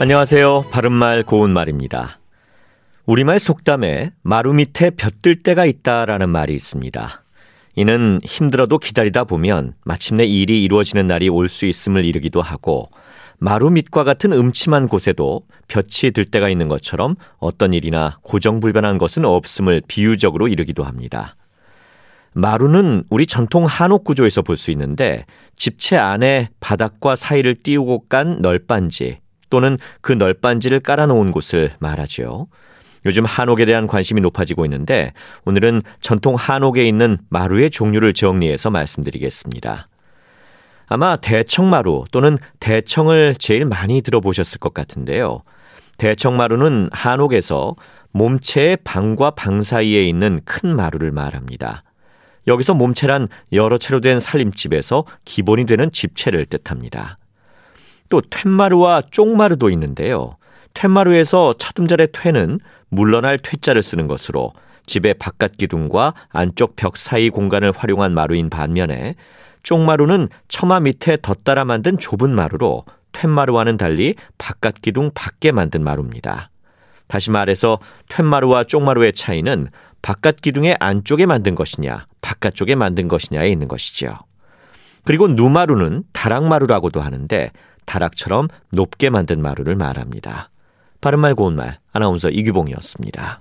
안녕하세요. 바른말 고운말입니다. 우리말 속담에 마루 밑에 볕들 때가 있다라는 말이 있습니다. 이는 힘들어도 기다리다 보면 마침내 일이 이루어지는 날이 올 수 있음을 이르기도 하고 마루 밑과 같은 음침한 곳에도 볕이 들 때가 있는 것처럼 어떤 일이나 고정불변한 것은 없음을 비유적으로 이르기도 합니다. 마루는 우리 전통 한옥 구조에서 볼 수 있는데 집체 안에 바닥과 사이를 띄우고 깐 널빤지 또는 그 널빤지를 깔아놓은 곳을 말하죠. 요즘 한옥에 대한 관심이 높아지고 있는데 오늘은 전통 한옥에 있는 마루의 종류를 정리해서 말씀드리겠습니다. 아마 대청마루 또는 대청을 제일 많이 들어보셨을 것 같은데요. 대청마루는 한옥에서 몸체의 방과 방 사이에 있는 큰 마루를 말합니다. 여기서 몸체란 여러 채로 된 살림집에서 기본이 되는 집체를 뜻합니다. 또 퇴마루와 쪽마루도 있는데요. 퇴마루에서 첫 음절의 퇴는 물러날 퇴자를 쓰는 것으로 집의 바깥 기둥과 안쪽 벽 사이 공간을 활용한 마루인 반면에 쪽마루는 처마 밑에 덧따라 만든 좁은 마루로 퇴마루와는 달리 바깥 기둥 밖에 만든 마루입니다. 다시 말해서 퇴마루와 쪽마루의 차이는 바깥 기둥의 안쪽에 만든 것이냐, 바깥쪽에 만든 것이냐에 있는 것이죠. 그리고 누마루는 다락마루라고도 하는데 다락처럼 높게 만든 마루를 말합니다. 바른말 고운말 아나운서 이규봉이었습니다.